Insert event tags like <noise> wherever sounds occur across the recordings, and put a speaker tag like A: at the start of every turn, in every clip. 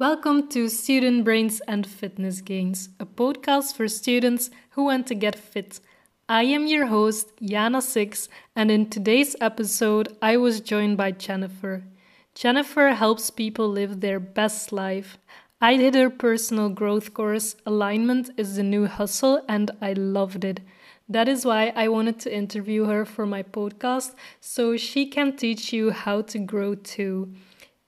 A: Welcome to Student Brains and Fitness Gains, a podcast for students who want to get fit. I am your host, Yana Six, and in today's episode, I was joined by Jennifer. Jennifer helps people live their best life. I did her personal growth course, Alignment is the New Hustle, and I loved it. That is why I wanted to interview her for my podcast so she can teach you how to grow too.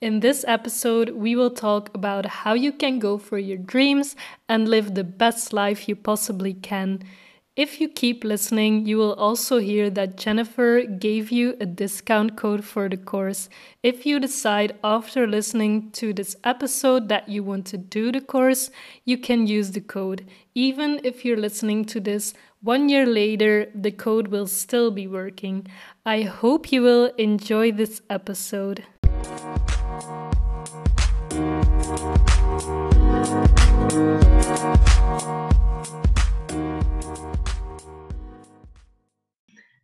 A: In this episode, we will talk about how you can go for your dreams and live the best life you possibly can. If you keep listening, you will also hear that Jennifer gave you a discount code for the course. If you decide after listening to this episode that you want to do the course, you can use the code. Even if you're listening to this one year later, the code will still be working. I hope you will enjoy this episode.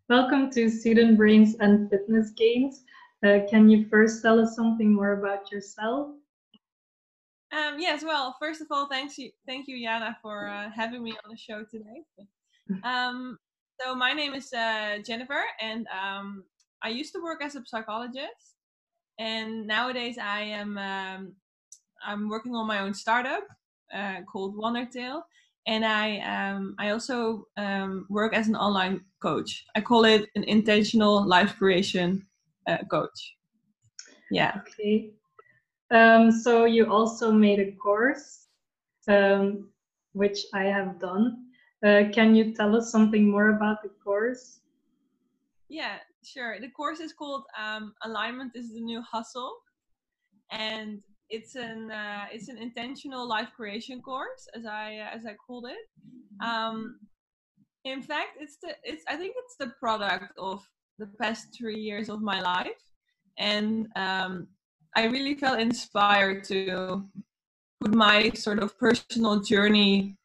A: Welcome to Student Brains and Fitness Gains. Uh, can you first tell us something more about yourself?
B: Um, yes, well, first of all, thanks you, thank you, Yana, for uh, having me on the show today. <laughs> Um, so my name is uh, Jennifer, and um, I used to work as a psychologist, and nowadays I am um, I'm working on my own startup uh, called Wondertail, and I um, I also um, work as an online coach. I call it an intentional life creation uh, coach. Yeah.
A: Okay. Um, so you also made a course, um, which I have done. Uh, can you tell us something more about the course?
B: Yeah, sure. The course is called um, "Alignment is the New Hustle," and it's an uh, it's an intentional life creation course, as I uh, as I called it. Um, in fact, it's the it's I think it's the product of the past three years of my life, and um, I really felt inspired to put my sort of personal journey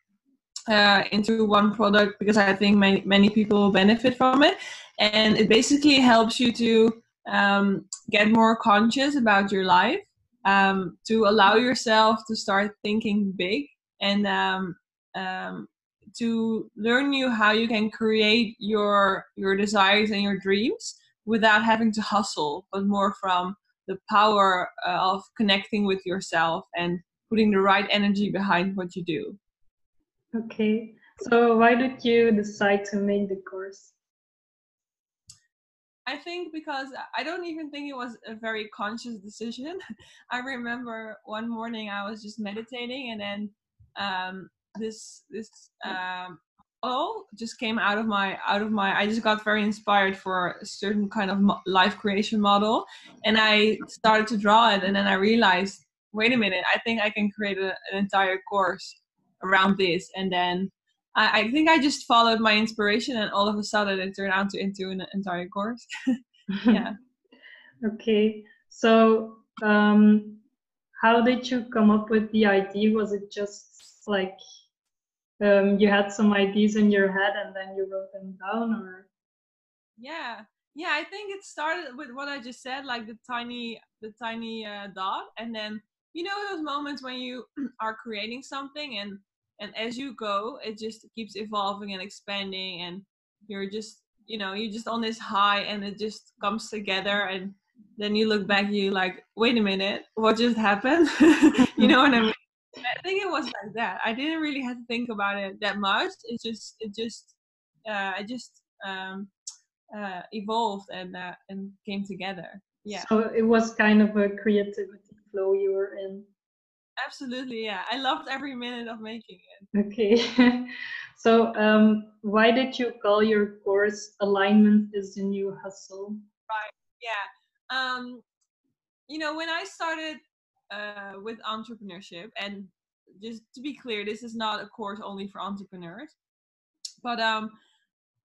B: uh, into one product because I think many many people benefit from it, and it basically helps you to um, get more conscious about your life, um, to allow yourself to start thinking big, and um, um to learn you how you can create your your desires and your dreams without having to hustle, but more from the power uh, of connecting with yourself and putting the right energy behind what you do.
A: Okay. So why did you decide to make the course?
B: I think because I don't even think it was a very conscious decision. <laughs> I remember one morning I was just meditating and then um, this this um, oh just came out of my out of my I just got very inspired for a certain kind of life creation model and I started to draw it and then I realized wait a minute I think I can create a, an entire course around this and then I, I, think I just followed my inspiration and all of a sudden it turned out to, into an entire course. <laughs> Yeah. <laughs>
A: Okay. So um, how did you come up with the idea? Was it just like um, you had some ideas in your head and then you wrote them down or?
B: Yeah. Yeah i think it started with what i just said like the tiny the tiny uh, dot and then you know those moments when you <clears throat> are creating something and and as you go it just keeps evolving and expanding and you're just you know you're just on this high and it just comes together and then you look back you like wait a minute what just happened? <laughs> You know what i mean? I think it was like that. I didn't really have to think about it that much. It just it just uh i just um uh evolved and uh, and came together. Yeah.
A: So it was kind of a creativity flow you were in
B: absolutely yeah. I loved every minute of making it.
A: Okay. <laughs> So um why did you call your course alignment is the new hustle?
B: Right yeah. Um you know when i started uh, with entrepreneurship and just to be clear this is not a course only for entrepreneurs but um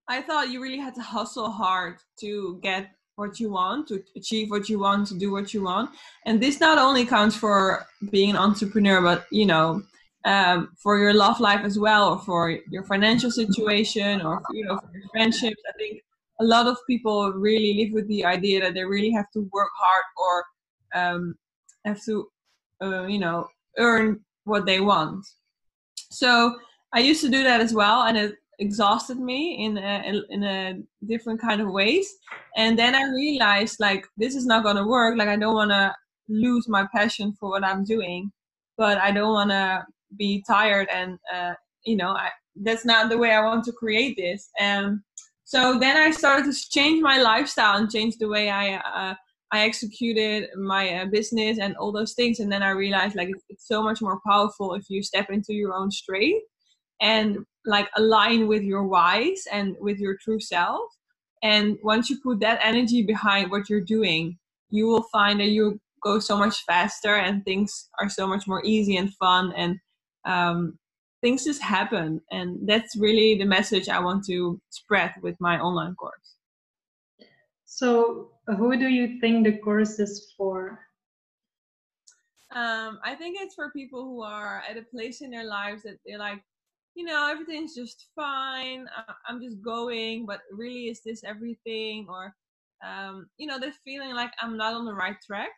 B: i thought you really had to hustle hard to get what you want, to achieve what you want, to do what you want. And this not only counts for being an entrepreneur, but you know, um, for your love life as well, or for your financial situation, or you know, for your friendships. I think a lot of people really live with the idea that they really have to work hard or um, have to, uh, you know, earn what they want. So I used to do that as well, and it exhausted me in a, in a different kind of ways. And then I realized like this is not gonna work. Like I don't want to lose my passion for what I'm doing, but I don't want to be tired and uh, you know I, that's not the way I want to create this. And so then I started to change my lifestyle and change the way I uh, I executed my uh, business and all those things. And then I realized like it's, it's so much more powerful if you step into your own strength and like align with your whys and with your true self. And once you put that energy behind what you're doing, you will find that you go so much faster and things are so much more easy and fun and um, things just happen. And that's really the message I want to spread with my online course.
A: So, who do you think the course is for?
B: Um, I think it's for people who are at a place in their lives that they're like, you know, everything's just fine. I'm just going, but really, is this everything? Or, um, you know, they're feeling like I'm not on the right track.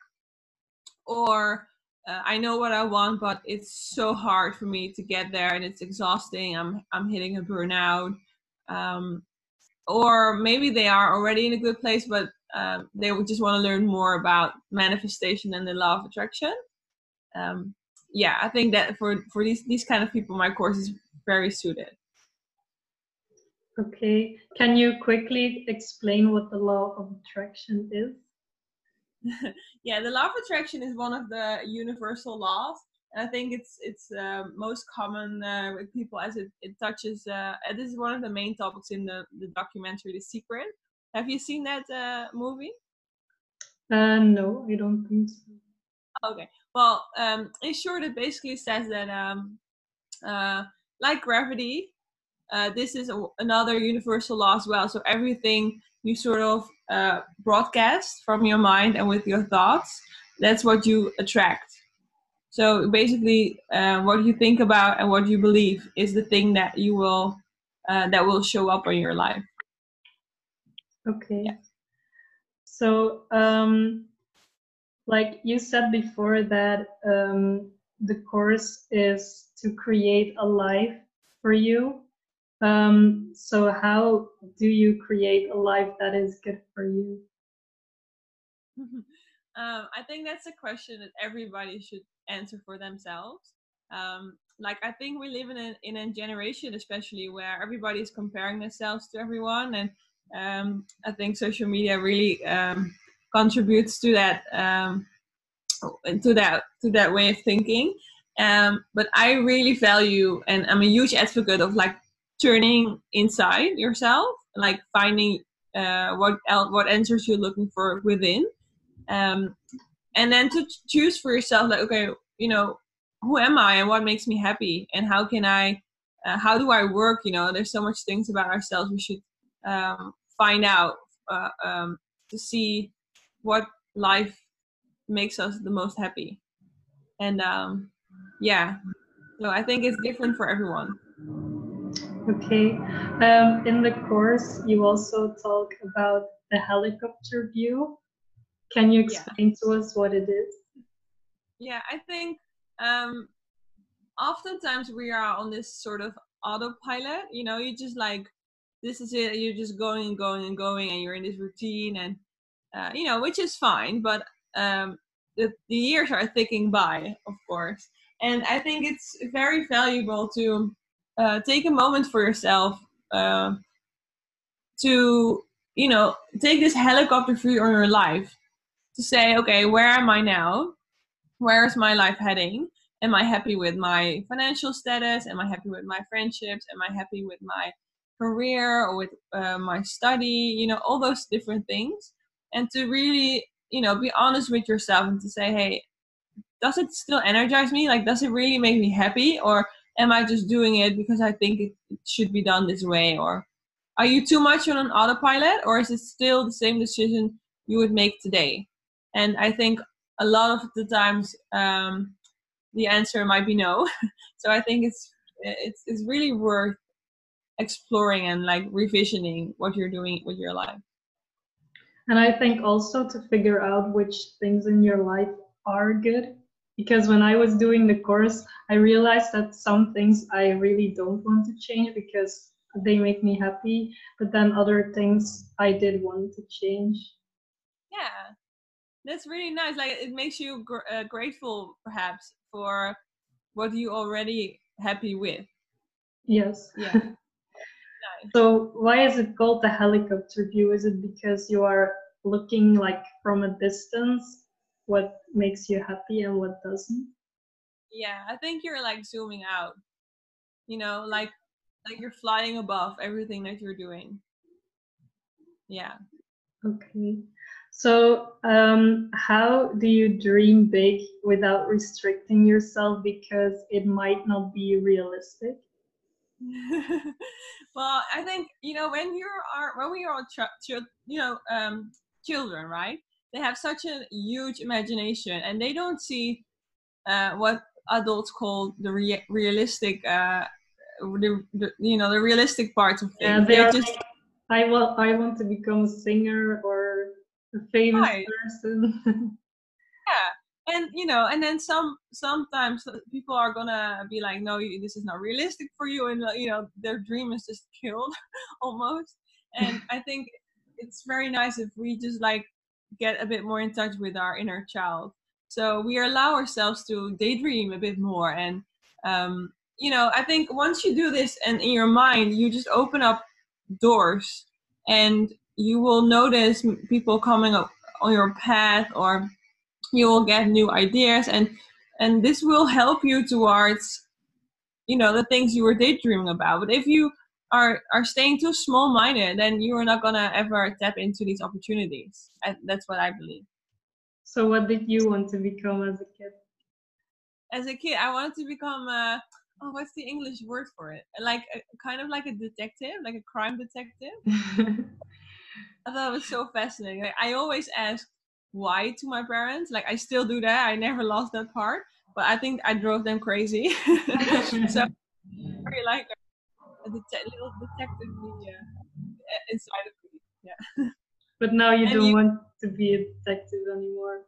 B: Or uh, I know what I want, but it's so hard for me to get there, and it's exhausting. I'm I'm hitting a burnout. Um, or maybe they are already in a good place, but um, they would just want to learn more about manifestation and the law of attraction. Um, yeah, I think that for for these these kind of people, my course is very suited.
A: Okay, can you quickly explain what the law of attraction is? <laughs>
B: yeah, the law of attraction is one of the universal laws. And I think it's it's uh, most common uh, with people as it, it touches. Uh, this is one of the main topics in the, the documentary The Secret. Have you seen that uh, movie?
A: Uh, no, I don't think so.
B: Okay. Well, um, in short, it basically says that um, uh, like gravity, uh, this is a, another universal law as well. So everything you sort of uh, broadcast from your mind and with your thoughts, that's what you attract. So basically, uh, what you think about and what you believe is the thing that you will uh, that will show up in your life.
A: Okay. Yeah. So, um, like you said before, that um, the course is to create a life for you. Um, so, how do you create a life that is good for you? <laughs>
B: um, I think that's a question that everybody should answer for themselves. Um, like I think we live in a in a generation, especially where everybody is comparing themselves to everyone, and um, I think social media really um, contributes to that um, to that to that way of thinking. Um, but I really value, and I'm a huge advocate of like turning inside yourself, like finding uh, what el- what answers you're looking for within, um, and then to choose for yourself, like okay, you know, who am I and what makes me happy, and how can I, uh, how do I work? You know, there's so much things about ourselves we should um, find out uh, um, to see what life makes us the most happy, and um, yeah. So i think it's different for everyone.
A: Okay. Um, in the course you also talk about the helicopter view. Can you explain yeah. to us what it is?
B: Yeah i think um, oftentimes we are on this sort of autopilot you know you just like this is it you're just going and going and going and you're in this routine and uh, you know which is fine but um, the, the years are ticking by of course and I think it's very valuable to uh, take a moment for yourself uh, to, you know, take this helicopter view on your life to say, okay, where am I now? Where is my life heading? Am I happy with my financial status? Am I happy with my friendships? Am I happy with my career or with uh, my study? You know, all those different things. And to really, you know, be honest with yourself and to say, hey, does it still energize me? Like, does it really make me happy? Or am I just doing it because I think it, should be done this way? Or are you too much on an autopilot? Or is it still the same decision you would make today? And I think a lot of the times um, the answer might be no. <laughs> so I think it's it's it's really worth exploring and like revisioning what you're doing with your life.
A: And I think also to figure out which things in your life are good because when I was doing the course, I realized that some things I really don't want to change because they make me happy, but then other things I did want to change.
B: Yeah, that's really nice. Like it makes you gr- uh, grateful, perhaps, for what you already happy with.
A: Yes.
B: Yeah. <laughs> nice.
A: So why is it called the helicopter view? Is it because you are looking like from a distance what makes you happy and what doesn't?
B: Yeah, I think you're like zooming out. You know, like like you're flying above everything that you're doing. Yeah.
A: Okay. So, um, how do you dream big without restricting yourself because it might not be realistic? <laughs>
B: well, I think you know when you are when we are ch- ch- you know um, children, right? They have such a huge imagination, and they don't see uh, what adults call the re- realistic, uh, the, the, you know, the realistic parts of things.
A: Yeah, they're just. Like, I want. I want to become a singer or a famous right. person. <laughs>
B: yeah, and you know, and then some sometimes people are gonna be like, no, this is not realistic for you, and you know, their dream is just <laughs> killed almost. And <laughs> I think it's very nice if we just like get a bit more in touch with our inner child. So we allow ourselves to daydream a bit more and um, you know, I think once you do this and in your mind, you just open up doors and you will notice people coming up on your path or you will get new ideas and and this will help you towards you know the things you were daydreaming about but if you are are staying too small minded then you are not gonna ever tap into these opportunities. And that's what i believe.
A: So what did you want to become as a kid?
B: As a kid i wanted to become a oh what's the english word for it? Like a, kind of like a detective like a crime detective? <laughs> I thought it was so fascinating. Like, i always ask why to my parents. Like i still do that. I never lost that part but i think i drove them crazy. <laughs> So very like a, det- little detective uh, inside of me. Yeah. <laughs>
A: But now you and don't you, want to be a detective anymore.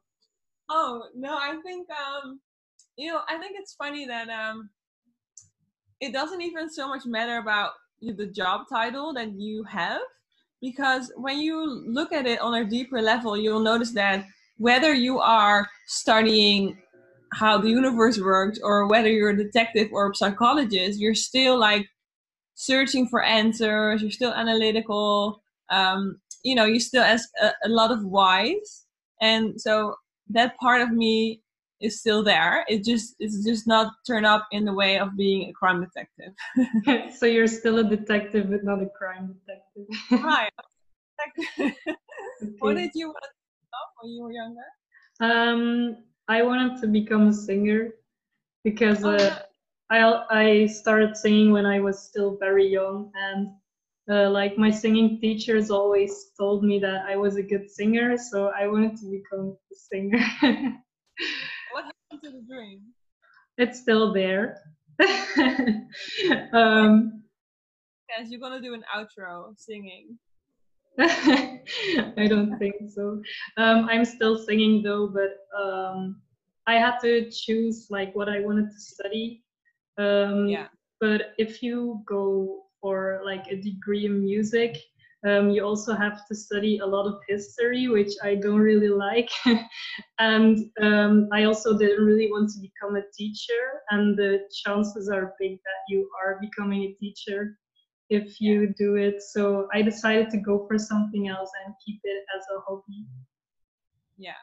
B: Oh no i think um you know i think it's funny that um it doesn't even so much matter about the job title that you have because when you look at it on a deeper level you'll notice that whether you are studying how the universe works or whether you're a detective or a psychologist you're still like searching for answers you're still analytical um, you know you still ask a, a lot of whys and so that part of me is still there. It just it's just not turned up in the way of being a crime detective. <laughs> <laughs>
A: so you're still a detective, but not a crime detective. <laughs>
B: right. okay. What did you want to know when you were younger?
A: Um, I wanted to become a singer because oh, uh, I I started singing when I was still very young, and uh, like my singing teachers always told me that I was a good singer, so I wanted to become a singer <laughs> what happened
B: to the dream?
A: It's still there. <laughs> um,
B: yes, you're gonna do an outro singing. <laughs>
A: I don't think so. Um, I'm still singing though, but um, I had to choose like what I wanted to study. Um,
B: yeah.
A: But if you go for like a degree in music, um, you also have to study a lot of history, which I don't really like. <laughs> and um, I also didn't really want to become a teacher. And the chances are big that you are becoming a teacher if you yeah. do it. So I decided to go for something else and keep it as a hobby.
B: Yeah,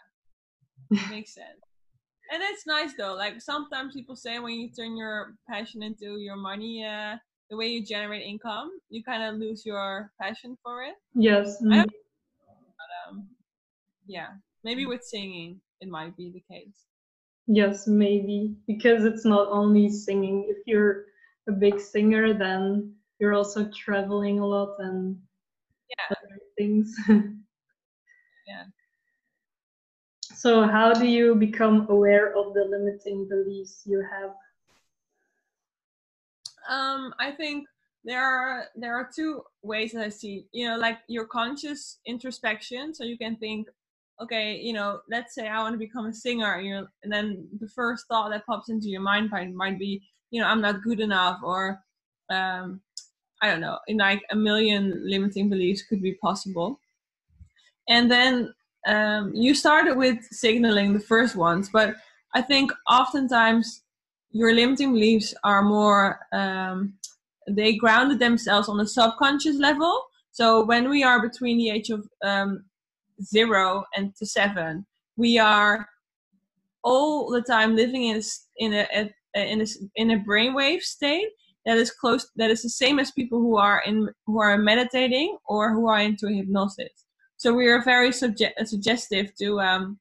B: <laughs> makes sense. And it's nice though. Like sometimes people say when you turn your passion into your money, uh, the way you generate income, you kind of lose your passion for it.
A: Yes.
B: Mm-hmm. But, um, yeah, maybe with singing, it might be the case.
A: Yes, maybe because it's not only singing. If you're a big singer, then you're also traveling a lot and
B: yeah.
A: other things. <laughs>
B: yeah.
A: So, how do you become aware of the limiting beliefs you have?
B: Um, I think there are there are two ways that I see. You know, like your conscious introspection, so you can think, okay, you know, let's say I want to become a singer, you and then the first thought that pops into your mind might, might be, you know, I'm not good enough, or um, I don't know, in like a million limiting beliefs could be possible. And then um, you started with signaling the first ones, but I think oftentimes your limiting beliefs are more um, they grounded themselves on a subconscious level. So when we are between the age of um, zero and to seven, we are all the time living in a, in a, in a in a brainwave state that is close that is the same as people who are in who are meditating or who are into hypnosis. So we are very subje- suggestive to um,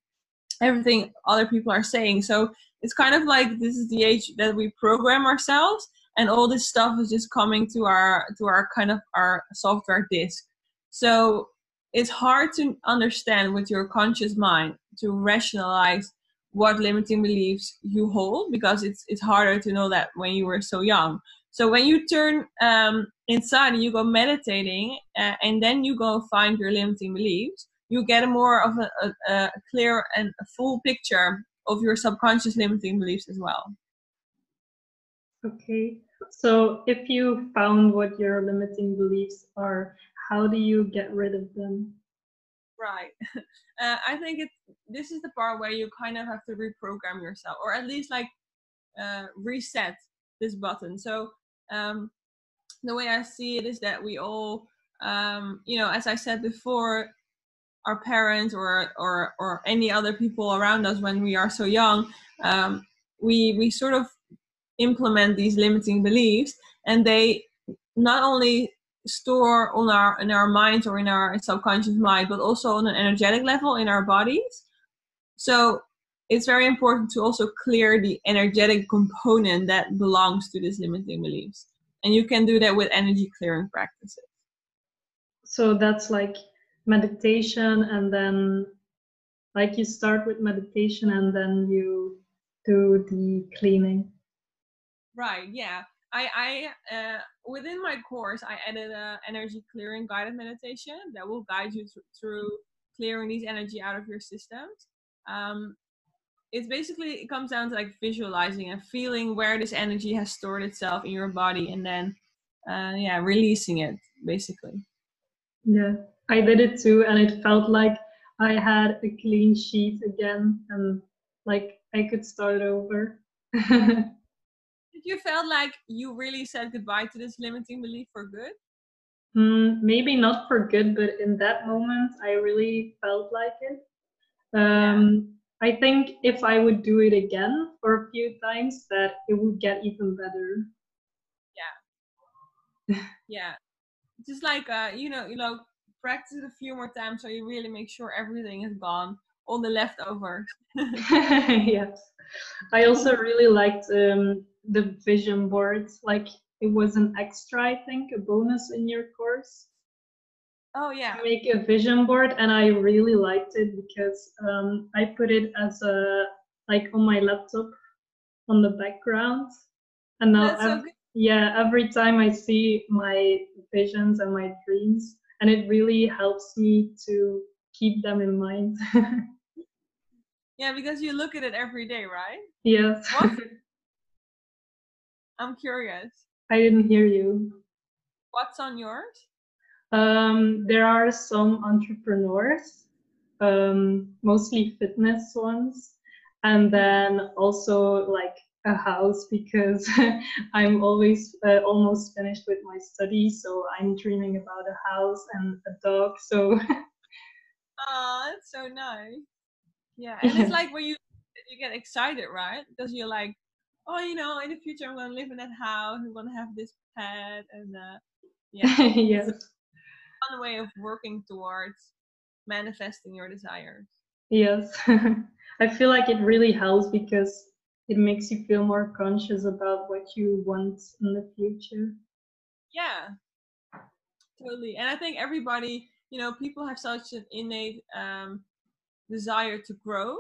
B: everything other people are saying. So it's kind of like this is the age that we program ourselves and all this stuff is just coming to our to our kind of our software disk so it's hard to understand with your conscious mind to rationalize what limiting beliefs you hold because it's it's harder to know that when you were so young so when you turn um, inside and you go meditating uh, and then you go find your limiting beliefs you get a more of a, a, a clear and a full picture of your subconscious limiting beliefs as well
A: okay so, if you found what your limiting beliefs are, how do you get rid of them?
B: Right. <laughs> Uh, I think it. This is the part where you kind of have to reprogram yourself, or at least like uh, reset this button. So, um, the way I see it is that we all, um, you know, as I said before, our parents or or or any other people around us when we are so young, um, we we sort of implement these limiting beliefs and they not only store on our in our minds or in our subconscious mind but also on an energetic level in our bodies. So it's very important to also clear the energetic component that belongs to these limiting beliefs and you can do that with energy clearing practices
A: so that's like meditation and then like you start with meditation and then you do the cleaning
B: Right. Yeah. I I uh, within my course I added an energy clearing guided meditation that will guide you th- through clearing these energy out of your systems. Um, it's basically it comes down to like visualizing and feeling where this energy has stored itself in your body and then uh, yeah releasing it basically
A: yeah i did it too and it felt like i had a clean sheet again and like i could start over <laughs> Did
B: you felt like you really said goodbye to this limiting belief for good?
A: Mm, maybe not for good, but in that moment, I really felt like it. Um, yeah. I think if I would do it again for a few times, that it would get even better.
B: Yeah. <laughs> yeah. Just like uh, you know, you know, practice it a few more times so you really make sure everything is gone, all the leftovers. <laughs> <laughs>
A: yes. I also really liked um, the vision boards. Like it was an extra, I think, a bonus in your course.
B: Oh yeah.
A: To make a vision board, and I really liked it because um, I put it as a like on my laptop on the background, and now
B: so
A: yeah, every time I see my visions and my dreams, and it really helps me to keep them in mind. <laughs>
B: yeah, because you look at it every day, right?
A: Yes. What? <laughs>
B: I'm curious.
A: I didn't hear you.
B: What's on yours?
A: Um, there are some entrepreneurs, um, mostly fitness ones, and then also like a house because <laughs> I'm always uh, almost finished with my studies, so I'm dreaming about a house and a dog. So. <laughs>
B: ah, that's so nice. Yeah, and it's <laughs> like when you you get excited, right? Because you're like, oh, you know, in the future I'm gonna live in that house, I'm gonna have this pet, and uh, yeah,
A: yes,
B: fun way of working towards manifesting your desires.
A: Yes, <laughs> I feel like it really helps because it makes you feel more conscious about what you want in the future.
B: Yeah, totally. And I think everybody, you know, people have such an innate um, desire to grow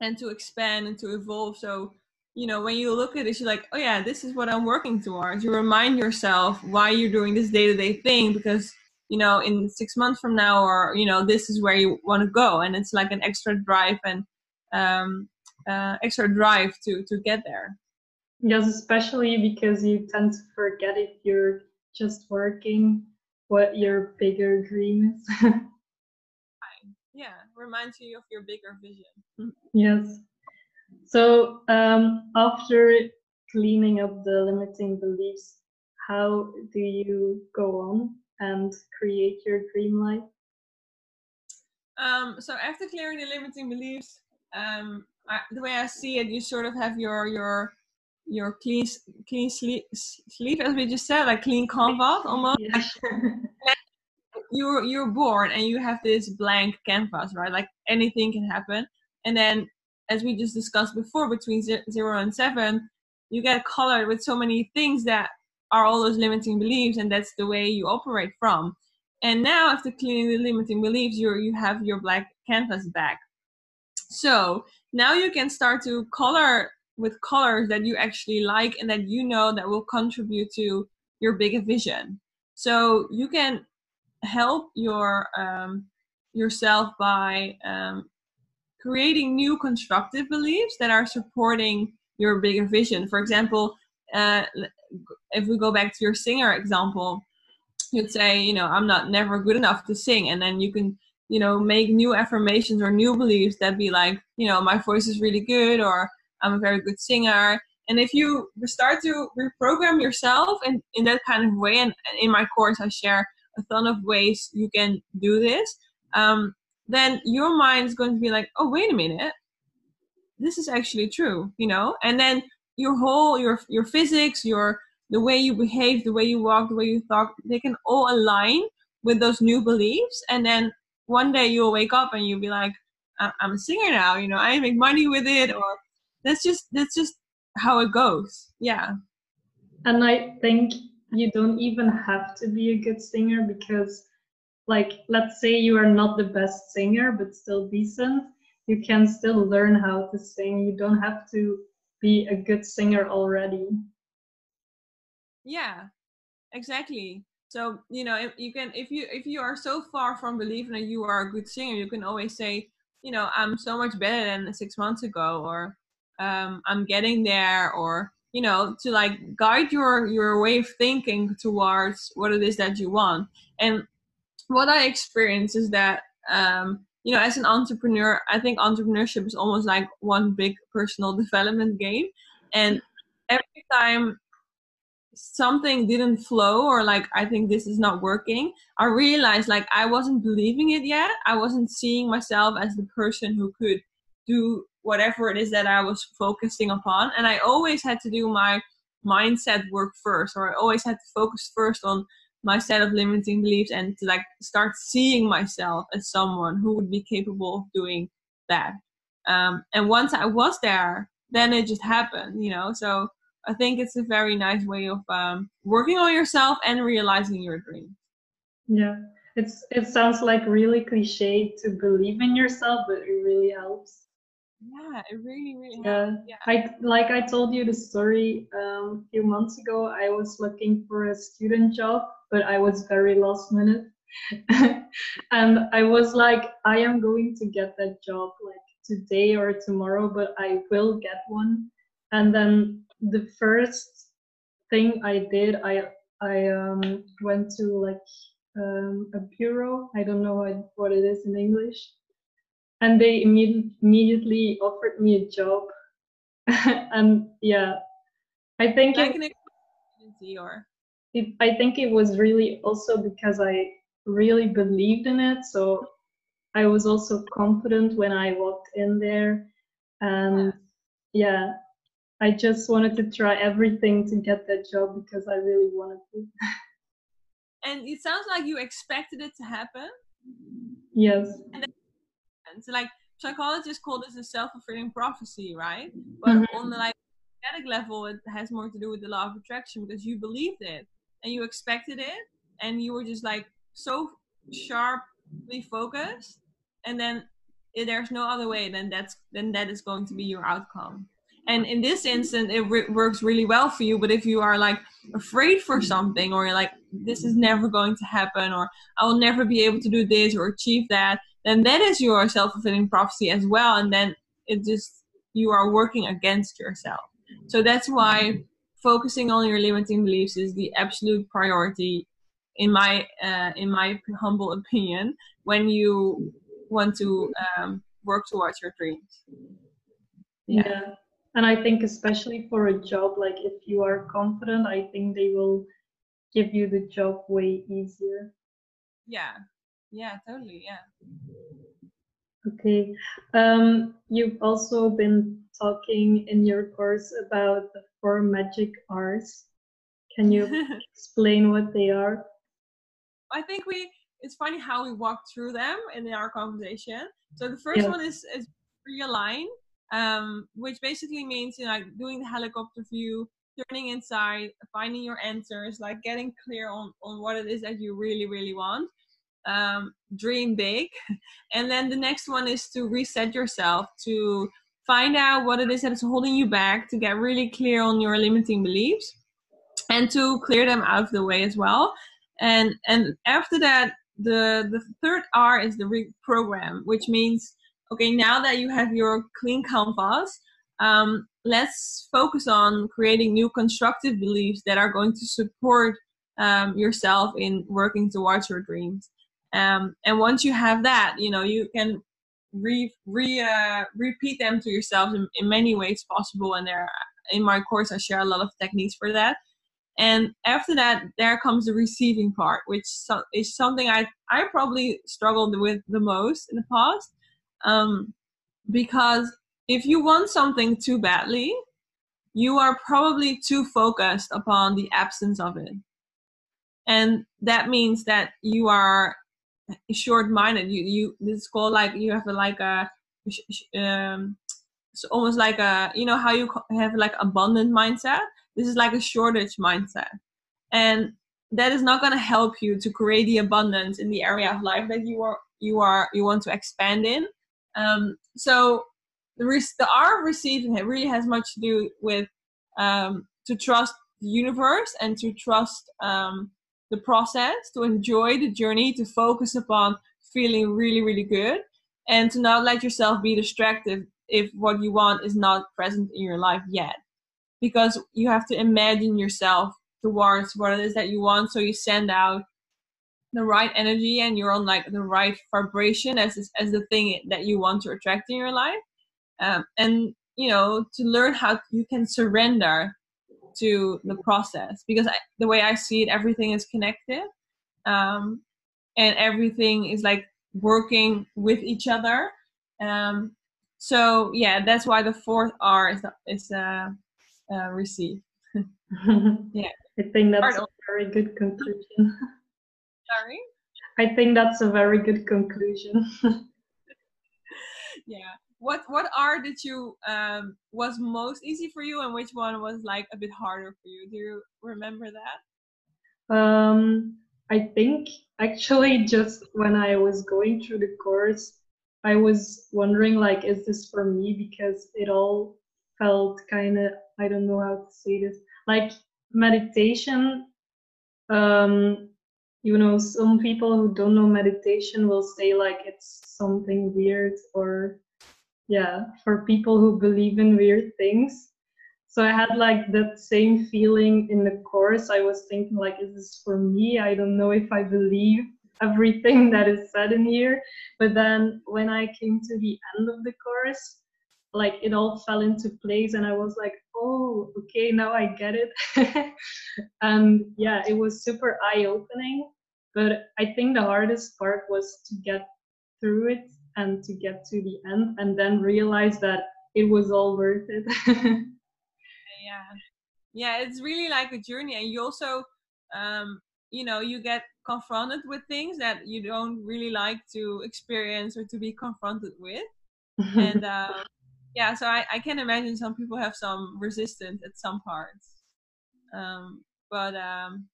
B: and to expand and to evolve. So you know, when you look at it, you're like, oh yeah, this is what I'm working towards. You remind yourself why you're doing this day to day thing because you know in six months from now or you know this is where you want to go. And it's like an extra drive and um, uh, extra drive to to get there.
A: Yes especially because you tend to forget if you're just working what your bigger dream is. <laughs>
B: Yeah reminds you of your bigger vision.
A: Yes. So um, after cleaning up the limiting beliefs how do you go on and create your dream life?
B: Um, so after clearing the limiting beliefs, um, I, the way I see it, you sort of have your your your clean clean sleep, sleep as we just said, like clean canvas almost. Yes. <laughs> you're you're born and you have this blank canvas, right? Like anything can happen, and then as we just discussed before, between zero and seven, you get colored with so many things that are all those limiting beliefs and that's the way you operate from. And now after cleaning the limiting beliefs you you have your black canvas back. So now you can start to color with colors that you actually like and that you know that will contribute to your bigger vision. So you can help your um, yourself by um, creating new constructive beliefs that are supporting your bigger vision. For example uh, if we go back to your singer example, you'd say, you know, I'm not never good enough to sing, and then you can, you know, make new affirmations or new beliefs that be like, you know, my voice is really good, or I'm a very good singer. And if you start to reprogram yourself in, in that kind of way, and in my course I share a ton of ways you can do this, um, then your mind is going to be like, oh, wait a minute, this is actually true, you know? And then your whole, your your physics, your the way you behave, the way you walk, the way you talk, they can all align with those new beliefs. And then one day you'll wake up and you'll be like, I'm a singer now, you know, I make money with it, or that's just that's just how it goes. Yeah.
A: And I think you don't even have to be a good singer because like let's say you are not the best singer but still decent, you can still learn how to sing. You don't have to be a good singer already.
B: Yeah exactly. So you know if you can if you if you are so far from believing that you are a good singer you can always say you know i'm so much better than six months ago or um, i'm getting there or you know to like guide your your way of thinking towards what it is that you want. And what i experience is that um, you know as an entrepreneur i think entrepreneurship is almost like one big personal <laughs> development game. And every time something didn't flow or like i think this is not working i realized like i wasn't believing it yet. I wasn't seeing myself as the person who could do whatever it is that i was focusing upon. And i always had to do my mindset work first or i always had to focus first on my set of limiting beliefs and to like start seeing myself as someone who would be capable of doing that um, and once i was there then it just happened you know so I think it's a very nice way of um, working on yourself and realizing your dream.
A: Yeah, it's it sounds like really cliche to believe in yourself, but it really helps.
B: Yeah, it really, really
A: yeah.
B: Yeah.
A: I like I told you the story um, a few months ago. I was looking for a student job, but I was very last minute. <laughs> and I was like, I am going to get that job like today or tomorrow, but I will get one. And then the first thing I did, I I um, went to like um, a bureau. I don't know what, what it is in English, and they imme- immediately offered me a job. <laughs> and yeah, I think
B: like it, or
A: it, I think it was really also because I really believed in it. So I was also confident when I walked in there, and yeah, yeah I just wanted to try everything to get that job because I really wanted to.
B: and it sounds like you expected it to happen.
A: Yes.
B: And, so, like psychologists call this a self-fulfilling prophecy, right? But mm-hmm. on the like energetic level, it has more to do with the law of attraction because you believed it and you expected it, and you were just like so sharply focused, and then if there's no other way, then that's then that is going to be your outcome and in this instance it re- works really well for you but if you are like afraid for something or you're like this is never going to happen or i will never be able to do this or achieve that then that is your self-fulfilling prophecy as well and then it just you are working against yourself. So that's why focusing on your limiting beliefs is the absolute priority in my uh, in my <laughs> humble opinion when you want to um, work towards your dreams.
A: Yeah. yeah. And i think especially for a job like if you are confident i think they will give you the job way easier.
B: Yeah yeah totally yeah
A: okay um, you've also been talking in your course about the four magic r's can you <laughs> explain what they are
B: i think we it's funny how we walk through them in our conversation so the first yeah. one is is realign um, which basically means you know, like doing the helicopter view, turning inside, finding your answers, like getting clear on on what it is that you really really want. Um, dream big, <laughs> and then the next one is to reset yourself to find out what it is that is holding you back, to get really clear on your limiting beliefs, and to clear them out of the way as well. And and after that, the the third R is the reprogram, which means okay, now that you have your clean canvas, um, let's focus on creating new constructive beliefs that are going to support um, yourself in working towards your dreams. Um, and once you have that, you know, you can re, re uh, repeat them to yourself in, in many ways possible. And there, in my course, I share a lot of techniques for that. And after that, there comes the receiving part, which is something I I probably struggled with the most in the past um, because if you want something too badly, you are probably too focused upon the absence of it. And that means that you are short-minded. You you is called like you have a, like a um, it's almost like a you know how you have like abundant mindset. This is like a shortage mindset, and that is not going to help you to create the abundance in the area of life that you are you are you want to expand in um, so the, the art of receiving it really has much to do with um, to trust the universe and to trust um, the process, to enjoy the journey, to focus upon feeling really, really good, and to not let yourself be distracted if what you want is not present in your life yet. Because you have to imagine yourself towards what it is that you want, so you send out the right energy and you're on like the right vibration as as the thing that you want to attract in your life um, and you know to learn how you can surrender to the process because I, the way i see it everything is connected um, and everything is like working with each other um, so yeah that's why the fourth r is is uh, uh receive <laughs>
A: yeah i think that's a very good conclusion
B: Sorry?
A: I think that's a very good conclusion. <laughs>
B: yeah. What what art did you um was most easy for you and which one was like a bit harder for you? Do you remember that?
A: Um I think actually just when I was going through the course I was wondering like is this for me because it all felt kind of I don't know how to say this like meditation um you know some people who don't know meditation will say like it's something weird or yeah for people who believe in weird things. So i had like that same feeling in the course. I was thinking like is this for me? I don't know if i believe everything <laughs> that is said in here. But then when i came to the end of the course like it all fell into place and i was like oh okay now i get it. <laughs> And yeah it was super eye-opening. But i think the hardest part was to get through it and to get to the end and then realize that it was all worth it. <laughs>
B: Yeah. Yeah it's really like a journey. And you also um you know you get confronted with things that you don't really like to experience or to be confronted with. And <laughs> uh, yeah so I, I can imagine some people have some resistance at some parts. Um, but um,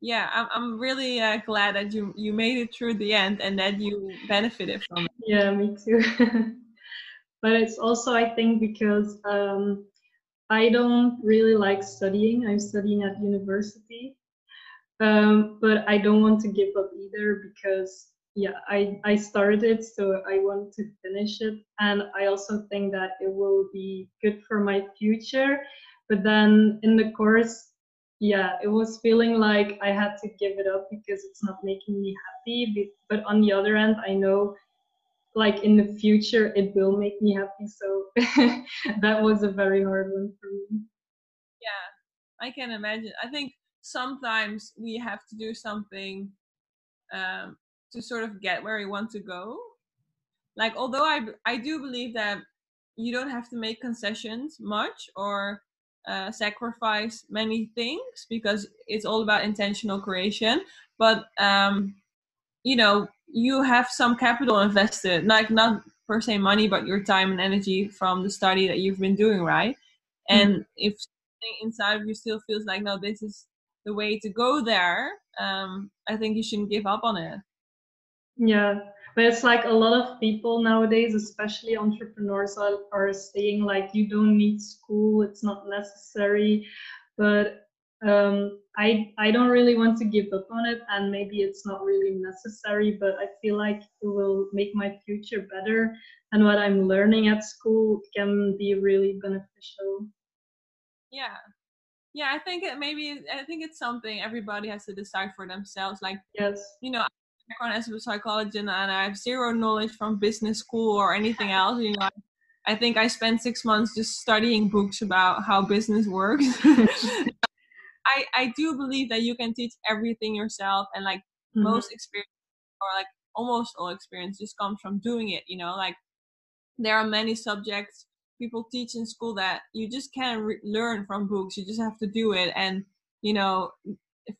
B: yeah i'm, I'm really uh, glad that you you made it through the end and that you benefited from it
A: yeah me too <laughs> but it's also i think because um, I don't really like studying. I'm studying at university, um, but I don't want to give up either because yeah, I I started it, so I want to finish it, and I also think that it will be good for my future. But then in the course, yeah, it was feeling like I had to give it up because it's not making me happy. But on the other end, I know like in the future it will make me happy. So <laughs> that was a very hard one for me.
B: Yeah, I can imagine. I think sometimes we have to do something um, to sort of get where we want to go. Like, although I I do believe that you don't have to make concessions much or uh, sacrifice many things because it's all about intentional creation. But um, you know, you have some capital invested, like not per se money, but your time and energy from the study that you've been doing, right? And mm-hmm. if inside of you still feels like, no, this is the way to go there, um, I think you shouldn't give up on it.
A: Yeah, but it's like a lot of people nowadays, especially entrepreneurs, are, are saying like you don't need school, it's not necessary. But um, I I don't really want to give up on it, and maybe it's not really necessary. But I feel like it will make my future better, and what I'm learning at school can be really beneficial.
B: Yeah, yeah. I think it maybe I think it's something everybody has to decide for themselves. Like
A: yes,
B: you know, background as a psychologist and I have zero knowledge from business school or anything else. You know, I think I spent six months just studying books about how business works. <laughs> I, I do believe that you can teach everything yourself and like mm-hmm. most experience or like almost all experience just comes from doing it, you know, like there are many subjects people teach in school that you just can't re- learn from books. You just have to do it and, you know,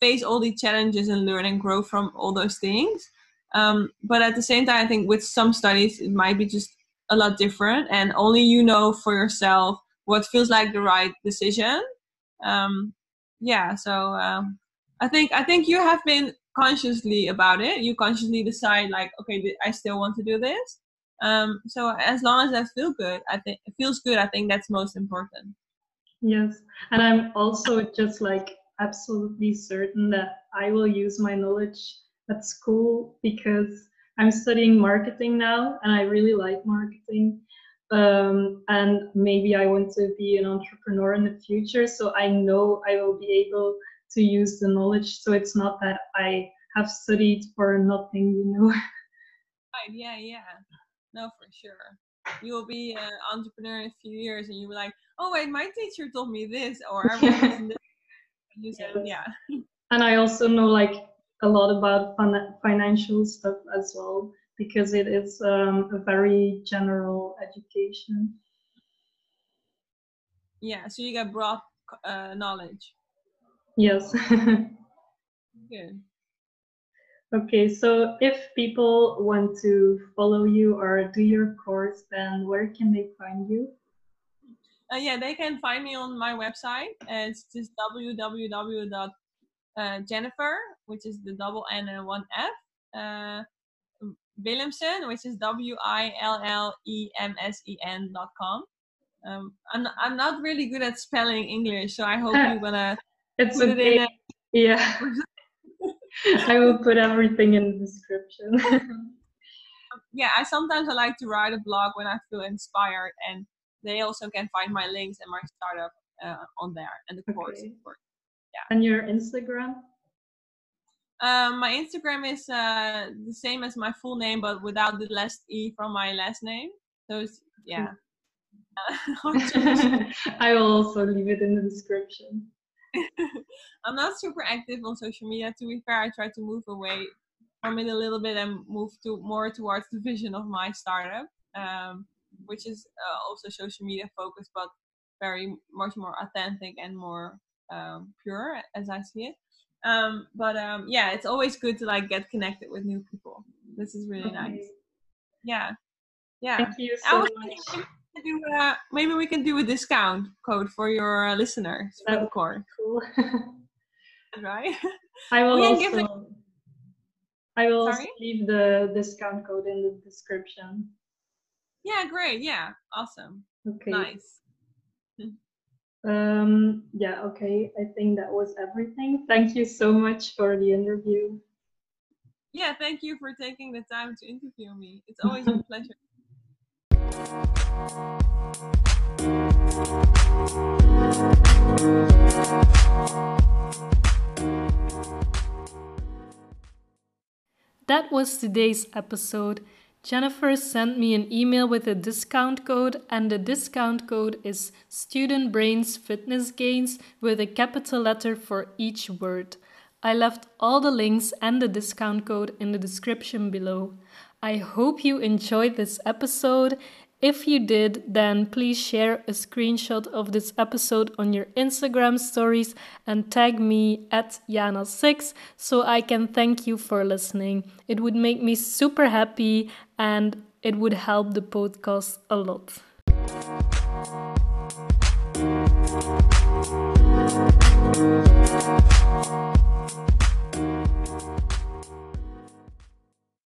B: face all the challenges and learn and grow from all those things. Um, but at the same time, I think with some studies, it might be just a lot different, and only you know for yourself what feels like the right decision. Um, yeah, so um, I think I think you have been consciously about it. You consciously decide like, okay, I still want to do this. Um, so as long as that feels good, I think it feels good. I think that's most important.
A: Yes, and I'm also just like absolutely certain that I will use my knowledge at school because I'm studying marketing now and I really like marketing. Um, and maybe I want to be an entrepreneur in the future. So I know I will be able to use the knowledge. So it's not that I have studied for nothing, you know. <laughs>
B: Right, yeah, yeah. No, for sure. You will be an entrepreneur in a few years and you'll be like, oh, wait, my teacher told me this, or I was <laughs> this use it. Yeah.
A: And I also know like a lot about fin- financial stuff as well because it is um, a very general education.
B: Yeah, so you get broad uh, knowledge.
A: Yes. <laughs>
B: Good.
A: Okay, so if people want to follow you or do your course, then where can they find you?
B: Uh, yeah, they can find me on my website. It's just www.jennifer, which is the double N and one F, uh, Willemsen, which is W I L L E M S E N dot com. Um, I'm I'm not really good at spelling English, so I hope you're gonna <laughs>
A: it's put okay. it in. A- yeah, <laughs> I will put everything in the description. <laughs>
B: yeah, I sometimes I like to write a blog when I feel inspired, and they also can find my links and my startup uh, on there and the course, okay. course.
A: Yeah. And your Instagram?
B: Um, my Instagram is uh, the same as my full name, but without the last e from my last name. So it's, yeah. <laughs> <laughs>
A: I will also leave it in the description. <laughs>
B: I'm not super active on social media. To be fair, I try to move away from it a little bit and move to more towards the vision of my startup. Um, which is uh, also social media focused, but very much more authentic and more um, pure as I see it. Um, but um, yeah, it's always good to like get connected with new people. This is really okay. nice. Yeah, yeah.
A: Thank you so much.
B: Do, uh, maybe we can do a discount code for your uh, listeners for the course.
A: Cool. <laughs>
B: right? <laughs>
A: I will also. I will leave the discount code in the description.
B: Yeah, great. Yeah, awesome.
A: Okay.
B: Nice.
A: Um, yeah, okay. I think that was everything. Thank you so much for the interview.
B: Yeah, thank you for taking the time to interview me. It's <laughs> always a pleasure.
A: That was today's episode. Jennifer sent me an email with a discount code, and the discount code is Student Brains Fitness Gains with a capital letter for each word. I left all the links and the discount code in the description below. I hope you enjoyed this episode. If you did, then please share a screenshot of this episode on your Instagram stories and tag me at Jana6 so I can thank you for listening. It would make me super happy and it would help the podcast a lot.